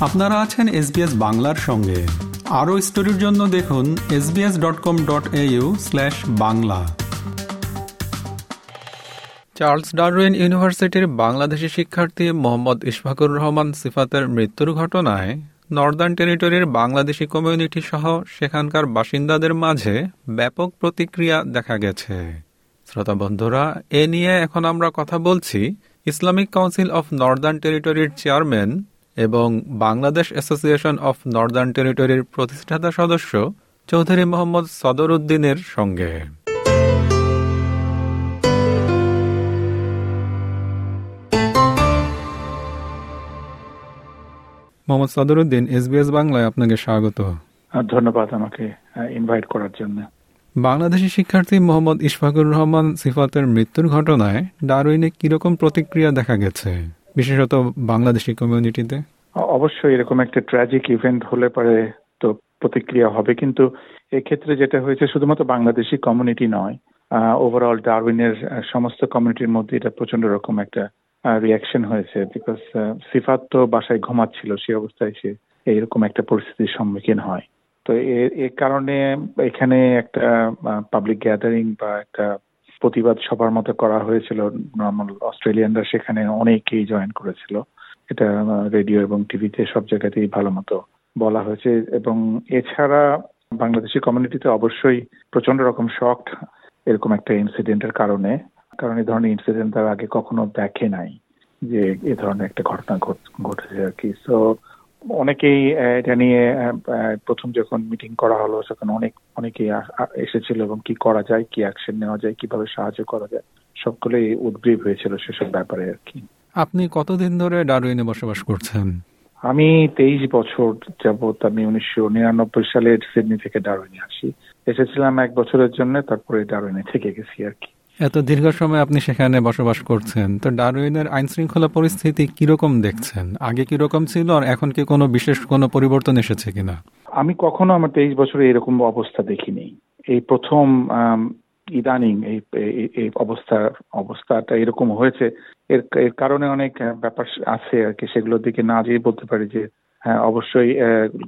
আপনারা আছেন এসবিএস বাংলার সঙ্গে। আরও স্টোরির জন্য দেখুন SBS dot com dot au slash Bangla. Charles Darwin ইউনিভার্সিটির বাংলাদেশি শিক্ষার্থী মোহাম্মদ ইশফাকুর রহমান সিফাতের মৃত্যুর ঘটনায় নর্দার্ন টেরিটরির বাংলাদেশি কমিউনিটি সহ সেখানকার বাসিন্দাদের মাঝে ব্যাপক প্রতিক্রিয়া দেখা গেছে। শ্রোতা বন্ধুরা, এ নিয়ে এখন আমরা কথা বলছি ইসলামিক কাউন্সিল অফ নর্দার্ন টেরিটরির চেয়ারম্যান এবং বাংলাদেশ অ্যাসোসিয়েশন অফ নর্দার্ন টেরিটরির প্রতিষ্ঠাতা সদস্য চৌধুরী মোহাম্মদ সদর উদ্দিনের সঙ্গে। মোহাম্মদ সদরুদ্দিন এসবিএস বাংলায় আপনাকে স্বাগত। ধন্যবাদ আমাকে ইনভাইট করার জন্য। বাংলাদেশি শিক্ষার্থী মোহাম্মদ ইশফাকুর রহমান সিফাতের মৃত্যুর ঘটনায় ডারউইনে কীরকম প্রতিক্রিয়া দেখা গেছে? বিশেষত বাংলাদেশি কমিউনিটিতে অবশ্যই এরকম একটা ট্র্যাজিক ইভেন্ট হলে পারে তো প্রতিক্রিয়া হবে। কিন্তু এক্ষেত্রে যেটা হয়েছে, শুধুমাত্র বাংলাদেশি কমিউনিটি নয় ওভারঅল ডারউইনের সমস্ত কমিউনিটির মধ্যে এটা প্রচণ্ড রকম একটা রিয়াকশন হয়েছে। বিকজ সিফাত তো বাসায় ঘুমাচ্ছিল, সে অবস্থায় সে এইরকম একটা পরিস্থিতির সম্মুখীন হয়। তো এর কারণে এখানে একটা পাবলিক গ্যাদারিং বা একটা প্রতিবাদ সবার মতো করা হয়েছিল। নর্মাল অস্ট্রেলিয়ানরা সেখানে অনেকেই জয়েন করেছিল। এটা রেডিও এবং টিভিতে সব জায়গাতেই ভালো মতো বলা হয়েছে। এবং এছাড়া বাংলাদেশি কমিউনিটিতে অবশ্যই প্রচণ্ড রকম শখ এরকম একটা ইনসিডেন্টের কারণে। কারণ এই ধরনের ইনসিডেন্ট তারা আগে কখনো দেখে নাই যে এ ধরনের একটা ঘটনা ঘটেছে আর কি। সো অনেকেই এটা নিয়ে প্রথম যখন মিটিং করা হলো তখন অনেক অনেকেই এসেছিল এবং কি করা যায় কি অ্যাকশন নেওয়া যায় কীভাবে সাহায্য করা যায় সবগুলোই উদ্গ্রীব হয়েছিল সেসব ব্যাপারে আর কি। আপনি কতদিন ধরে ডারউইনে বসবাস করছেন? আমি তেইশ বছর যাবৎ আমি উনিশশো নিরানব্বই সালে সিডনি থেকে ডারউইনে আসি। এসেছিলাম এক বছরের জন্য তারপরে ডারউইনে থেকে গেছি আর কি। এত দীর্ঘ সময় আপনি সেখানে বসবাস করছেন, তো ডারউইনের আইন শৃঙ্খলা পরিস্থিতি কীরকম দেখছেন? আগে কীরকম ছিল আর এখন কি কোনো বিশেষ কোনো পরিবর্তন এসেছে কিনা? আমি কখনো আমার তেইশ বছরে এরকম অবস্থা দেখিনি। এই প্রথম ইদানিং এই এই অবস্থা, অবস্থাটা এরকম হয়েছে। এর এর কারণে অনেক ব্যাপার আছে আর কি, সেগুলোর দিকে না যেয়ে বলতে পারি যে হ্যাঁ অবশ্যই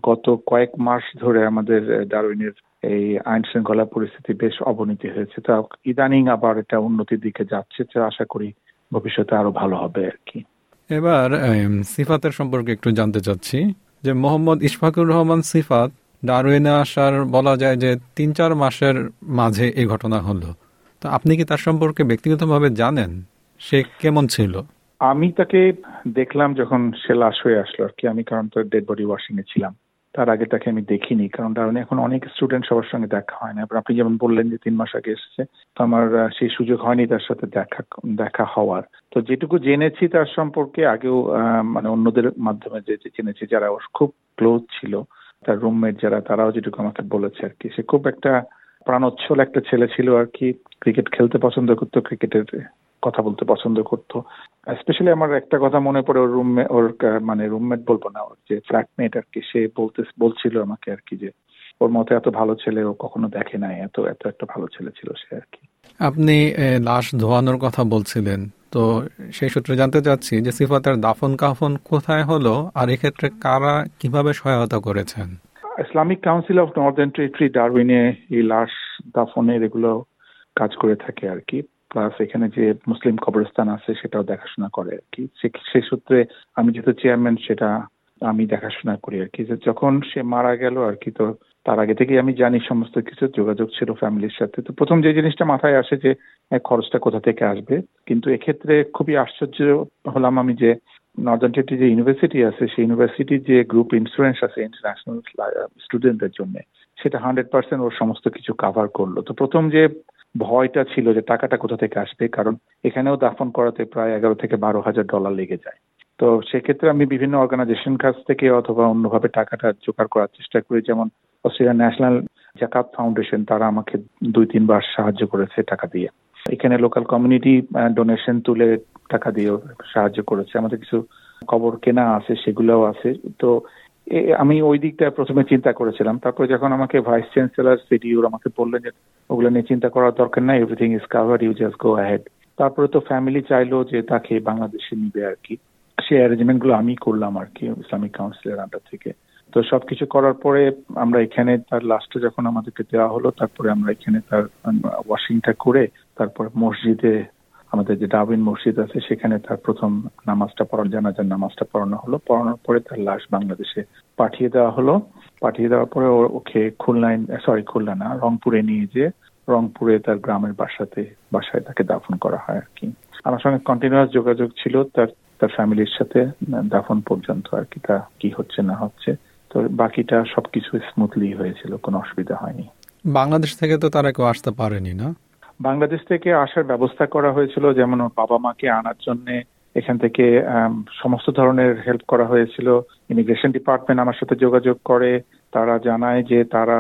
গত কয়েক মাস ধরে আমাদের ডারউইনের এই আইন শৃঙ্খলা পরিস্থিতি বেশ অবনতি হয়েছে। তা ইদানিং আবার এটা উন্নতির দিকে যাচ্ছে তো আশা করি ভবিষ্যতে আরও ভালো হবে আর কি। এবার সিফাতের সম্পর্কে একটু জানতে চাচ্ছি যে মোহাম্মদ ইশফাকুর রহমান সিফাত ডারউইনে আসার বলা যায় যে তিন চার মাসের মাঝে এই ঘটনা হলো। তো আপনি কি তার সম্পর্কে ব্যক্তিগতভাবে জানেন? সে কেমন ছিল? আমি তাকে দেখলাম যখন সে লাশ হয়ে আসলো আর কি। আমি কারণ তো ডেড বডি ওয়াশিং এ ছিলাম। তার আগে তাকে আমি দেখিনি, কারণ কারণ এখন অনেক স্টুডেন্ট সবার সঙ্গে দেখা হয় না। আপনি যেমন বললেন যে তিন মাস আগে এসেছে, তো আমার সেই সুযোগ হয়নি তার সাথে দেখা দেখা হওয়ার। তো যেটুকু জেনেছি তার সম্পর্কে, আগেও মানে অন্যদের মাধ্যমে যে জেনেছি, যারা ওর খুব ক্লোজ ছিল, তার রুমমেট যারা, তারাও যেটুকু আমাকে বলেছে আর কি। সে খুব একটা প্রাণোচ্ছল একটা ছেলে ছিল আর কি। ক্রিকেট খেলতে পছন্দ করতো ক্রিকেটের কথা বলতে পছন্দ করতো। স্পেশালি আমার একটা কথা মনে পড়ে ওর রুমে ওর মানে রুমমেট বলব না ওর যে ফ্ল্যাটমেট আর কি সে বলতে বলছিল আমাকে আর কি যে ওর মতো এত ভালো ছেলে ও কখনো দেখে নাই এত এত একটা ভালো ছেলে ছিল সে আর কি। আপনি লাশ ধোয়ানোর কথা বলছিলেন তো সেই সূত্রে জানতে চাচ্ছি যে সিফাতের দাফন কাফন কোথায় হলো আর এক্ষেত্রে কারা কীভাবে সহায়তা করেছেন? Islamic council of northern territory ডারউইনে এই লাশ দাফনের এগুলো কাজ করে থাকে আর কি। প্লাস এখানে যে মুসলিম কবরস্থান আছে, সেটাও দেখাশোনা করে আর কি। সেই সূত্রে আমি যেহেতু চেয়ারম্যান সেটা আমি দেখাশোনা করি আর কি। যখন সে মারা গেল আর কি, তো তার আগে থেকেই আমি জানি সমস্ত কিছু, যোগাযোগ ছিল ফ্যামিলির সাথে। তো প্রথম যে জিনিসটা মাথায় আসে যে খরচটা কোথা থেকে আসবে? কিন্তু এক্ষেত্রে খুবই আশ্চর্য হলাম আমি যে নর্দার্ন যে ইউনিভার্সিটি আছে, সেই ইউনিভার্সিটির যে গ্রুপ ইন্স্যুরেন্স আছে ইন্টারন্যাশনাল স্টুডেন্টদের জন্য, সেটা হান্ড্রেড পার্সেন্ট ওর সমস্ত কিছু কাভার করল। তো প্রথম যে ভয়টা ছিল যে টাকাটা কোথা থেকে আসবে, কারণ এখানেও দাফন করাতে প্রায় এগারো থেকে বারো হাজার ডলার লেগে যায়। তো সেক্ষেত্রে আমি বিভিন্ন অর্গানাইজেশন কাছ থেকে অথবা অন্যভাবে টাকাটা জোগাড় করার চেষ্টা করি। যেমন অস্ট্রেলিয়া ন্যাশনাল জাকাত ফাউন্ডেশন তারা আমাকে দুই, তিনবার সাহায্য করেছে টাকা দিয়ে। এখানে লোকাল কমিউনিটি ডোনেশন তুলে টাকা দিয়েও সাহায্য করেছে। আমাদের কিছু খবর কেনা আছে, সেগুলোও আছে। তো আমি ওই দিকটা প্রথমে চিন্তা করেছিলাম। তারপরে যখন আমাকে ভাইস চ্যান্সেলার সিডিউর আমাকে বললেন যে, ওগুলো নিয়ে চিন্তা করার দরকার নাই everything is cover you just go ahead তারপরে তো ফ্যামিলি চাইলো যে, তাকে বাংলাদেশে নিবে আর কি। সেই অ্যারেঞ্জমেন্টগুলো আমি করলাম আর কি ইসলামিক কাউন্সিলের আন্ডার থেকে। তো সবকিছু করার পরে আমরা এখানে তার লাস্টে যখন আমাদেরকে দেওয়া হলো, তারপরে আমরা এখানে তার ওয়াশিংটা করে তারপর মসজিদে আমাদের যে ডাবিন মসজিদ আছে, সেখানে তার প্রথম নামাজটা পড়ার জানাজার নামাজটা পড়ানো হলো। পড়ানোর পরে তার লাশ বাংলাদেশে পাঠিয়ে দেওয়া হলো। পাঠিয়ে দেওয়ার পরে ওকে খুলনায় সরি, খুলনা না, রংপুরে নিয়ে যেয়ে রংপুরে তার গ্রামের বাসাতে, বাসায় তাকে দাফন করা হয় আর কি। আমার সঙ্গে কন্টিনিউয়াস যোগাযোগ ছিল তার তার ফ্যামিলির সাথে, দাফন পর্যন্ত আর কি, তা কি হচ্ছে না হচ্ছে। তো বাকিটা সবকিছু স্মুথলি হয়েছিল, কোনো অসুবিধা হয়নি। বাংলাদেশ থেকে তো তারা কেউ আসতে পারেনি না? বাংলাদেশ থেকে আসার ব্যবস্থা করা হয়েছিল, যেমন বাবা মাকে আনার জন্য এখান থেকে সমস্ত ধরনের হেল্প করা হয়েছিল। ইমিগ্রেশন ডিপার্টমেন্ট আমার সাথে যোগাযোগ করে, তারা জানায় যে তারা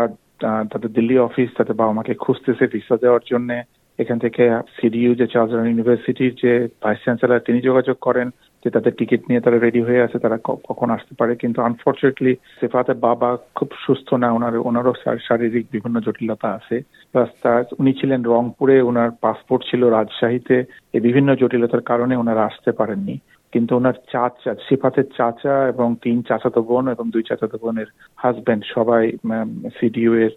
তাদের দিল্লি অফিস তাদের বাবা মাকে খুঁজতেছে ভিসা দেওয়ার জন্য। এখান থেকে সিডিইউ যে চার্লস ইউনিভার্সিটির যে ভাইস চ্যান্সেলার তিনি যোগাযোগ করেন। যে তাদের টিকিট নিয়ে তারা রেডি হয়ে আছে, তারা কখন আসতে পারে। কিন্তু আনফর্চুনেটলি সেফাতের বাবা খুব সুস্থ না, ওনার, ওনারও শারীরিক বিভিন্ন জটিলতা আছে। প্লাস তার, উনি ছিলেন রংপুরে ওনার পাসপোর্ট ছিল রাজশাহীতে। এই বিভিন্ন জটিলতার কারণে ওনারা আসতে পারেননি। কিন্তু ওনার চাচা, সিফাতের চাচা এবং তিন চাচাতো বোন এবং দুই চাচাতো বোনের হাজবেন্ড সবাই সিডিউ এর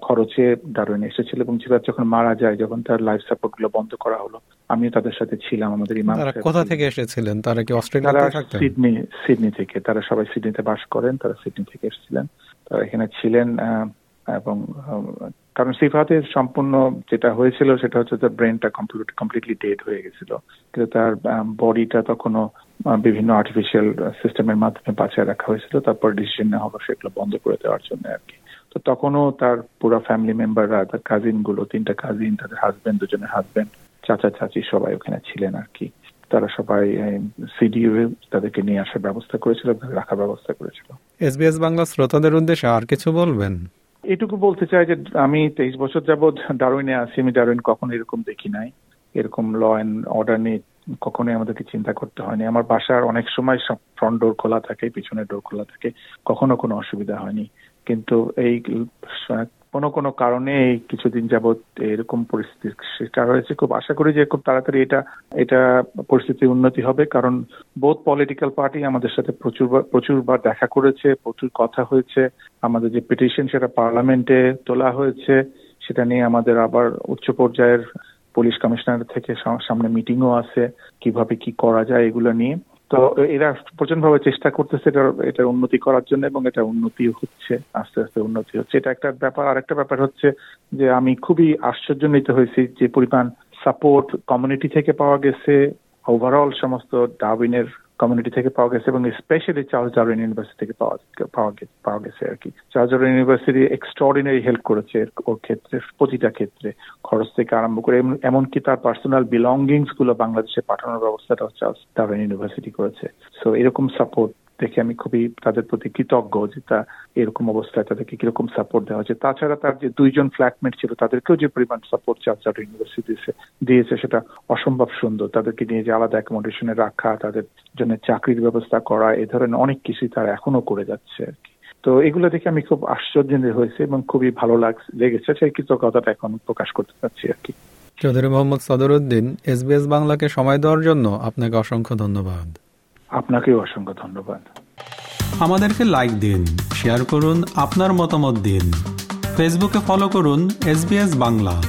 খরচে ডারুইনে এসেছিল এবং সিফাত যখন মারা যায় যখন তার লাইফ সাপোর্টগুলো বন্ধ করা হলো আমিও তাদের সাথে ছিলাম আমাদের ইমাম কোথা থেকে এসেছিলেন? তারা কি অস্ট্রেলিয়া থাকতেন? সিডনি সিডনি থেকে। তারা সবাই সিডনিতে বাস করেন তারা সিডনি থেকে এসেছিলেন। তারা এখানে ছিলেন এবং কারণ সিফাতে সম্পূর্ণ যেটা হয়েছিল সেটা হচ্ছে তার ব্রেনটা কমপ্লিটলি ডেড হয়ে গেছিল। কিন্তু তার বডিটা তখনও বিভিন্ন আর্টিফিশিয়াল সিস্টেমের মাধ্যমে বাঁচায় রাখা হয়েছিল। তারপর ডিসিশন নেওয়া হলো সেগুলো বন্ধ করে দেওয়ার জন্য আর কি। তো তখনও তার পুরো ফ্যামিলি মেম্বাররা তার কাজিনগুলো তিনটা কাজিন তাদের হাজবেন্ড দুজনের হাজবেন্ড চাচা চাচি সবাই ওখানে ছিলেন আর কি। তারা সবাই সিডিউ তাদেরকে নিয়ে আসার ব্যবস্থা করেছিল রাখার ব্যবস্থা করেছিল। এসবিএস বাংলা শ্রোতাদের উদ্দেশ্যে আর কিছু বলবেন? এটুকু বলতে চাই যে আমি তেইশ বছর যাবৎ ডারুইনে আছি আমি ডারুইন কখনো এরকম দেখি নাই। এরকম ল অ্যান্ড অর্ডার নিয়ে কখনোই আমাদেরকে চিন্তা করতে হয়নি। আমার বাসার অনেক সময় ফ্রন্ট ডোর খোলা থাকে পিছনের ডোর খোলা থাকে। কখনো কোনো অসুবিধা হয়নি। কিন্তু এই কোনো কোনো কারণে এই কিছুদিন যাবৎ এরকম পরিস্থিতির শিকার হয়েছে। খুব আশা করি যে খুব তাড়াতাড়ি এটা এটা পরিস্থিতির উন্নতি হবে, কারণ বোধ পলিটিক্যাল পার্টি আমাদের সাথে প্রচুর প্রচুরবার দেখা করেছে, প্রচুর কথা হয়েছে। আমাদের যে পিটিশন সেটা পার্লামেন্টে তোলা হয়েছে। সেটা নিয়ে আমাদের আবার উচ্চ পর্যায়ের পুলিশ কমিশনার থেকে সামনে মিটিংও আছে। কীভাবে কি করা যায় এগুলো নিয়ে। তো এরা প্রচন্ডভাবে চেষ্টা করতেছে এটা এটার উন্নতি করার জন্য এবং এটা উন্নতি হচ্ছে, আস্তে আস্তে উন্নতি হচ্ছে। এটা একটা ব্যাপার আর একটা ব্যাপার হচ্ছে যে আমি খুবই আশ্চর্যান্বিত হয়েছি যে পরিমাণ সাপোর্ট কমিউনিটি থেকে পাওয়া গেছে। ওভারঅল সমস্ত ডাবিনের কমিউনিটি থেকে পাওয়া গেছে এবং স্পেশালি চার্লস ডারউইন ইউনিভার্সিটি থেকে পাওয়া পাওয়া গেছে আর কি Charles Darwin university extraordinary help করেছে ওর ক্ষেত্রে, প্রতিটা ক্ষেত্রে, খরচ থেকে আরম্ভ করে এমনকি তার পার্সোনাল বিলঙ্গিংসগুলো বাংলাদেশে পাঠানোর ব্যবস্থাটা চার্লস ডারউইন ইউনিভার্সিটি করেছে। সো এরকম সাপোর্ট দেখে আমি খুবই তাদের প্রতি কৃতজ্ঞ যে তা এরকম অবস্থায় তাদেরকে কীরকম সাপোর্ট দেওয়া হচ্ছে তাছাড়া তার যে দুইজন ফ্ল্যাটমেট ছিল, তাদেরকেও যে পরিমাণ সাপোর্ট চার্চার ইউনিভার্সিটি দিয়েছে, সেটা অসম্ভব সুন্দর। তাদেরকে নিয়ে যে আলাদা অ্যাকোমোডেশনে রাখা, তাদের জন্য চাকরির ব্যবস্থা করা, এ ধরনের অনেক কিছুই তারা এখনও করে যাচ্ছে আর কি। তো এগুলো দেখে আমি খুব আশ্চর্য হয়েছে এবং খুবই ভালো লাগছে, লেগেছে, সেই কৃতজ্ঞতাটা এখন প্রকাশ করতে চাচ্ছি আর কি। চৌধুরী মোহাম্মদ সদরুদ্দিন এসবিএস বাংলাকে সময় দেওয়ার জন্য আপনাকে অসংখ্য ধন্যবাদ। আপনাকেও অসংখ্য ধন্যবাদ। আমাদেরকে লাইক দিন শেয়ার করুন, আপনার মতামত দিন। ফেসবুকে ফলো করুন এস বাংলা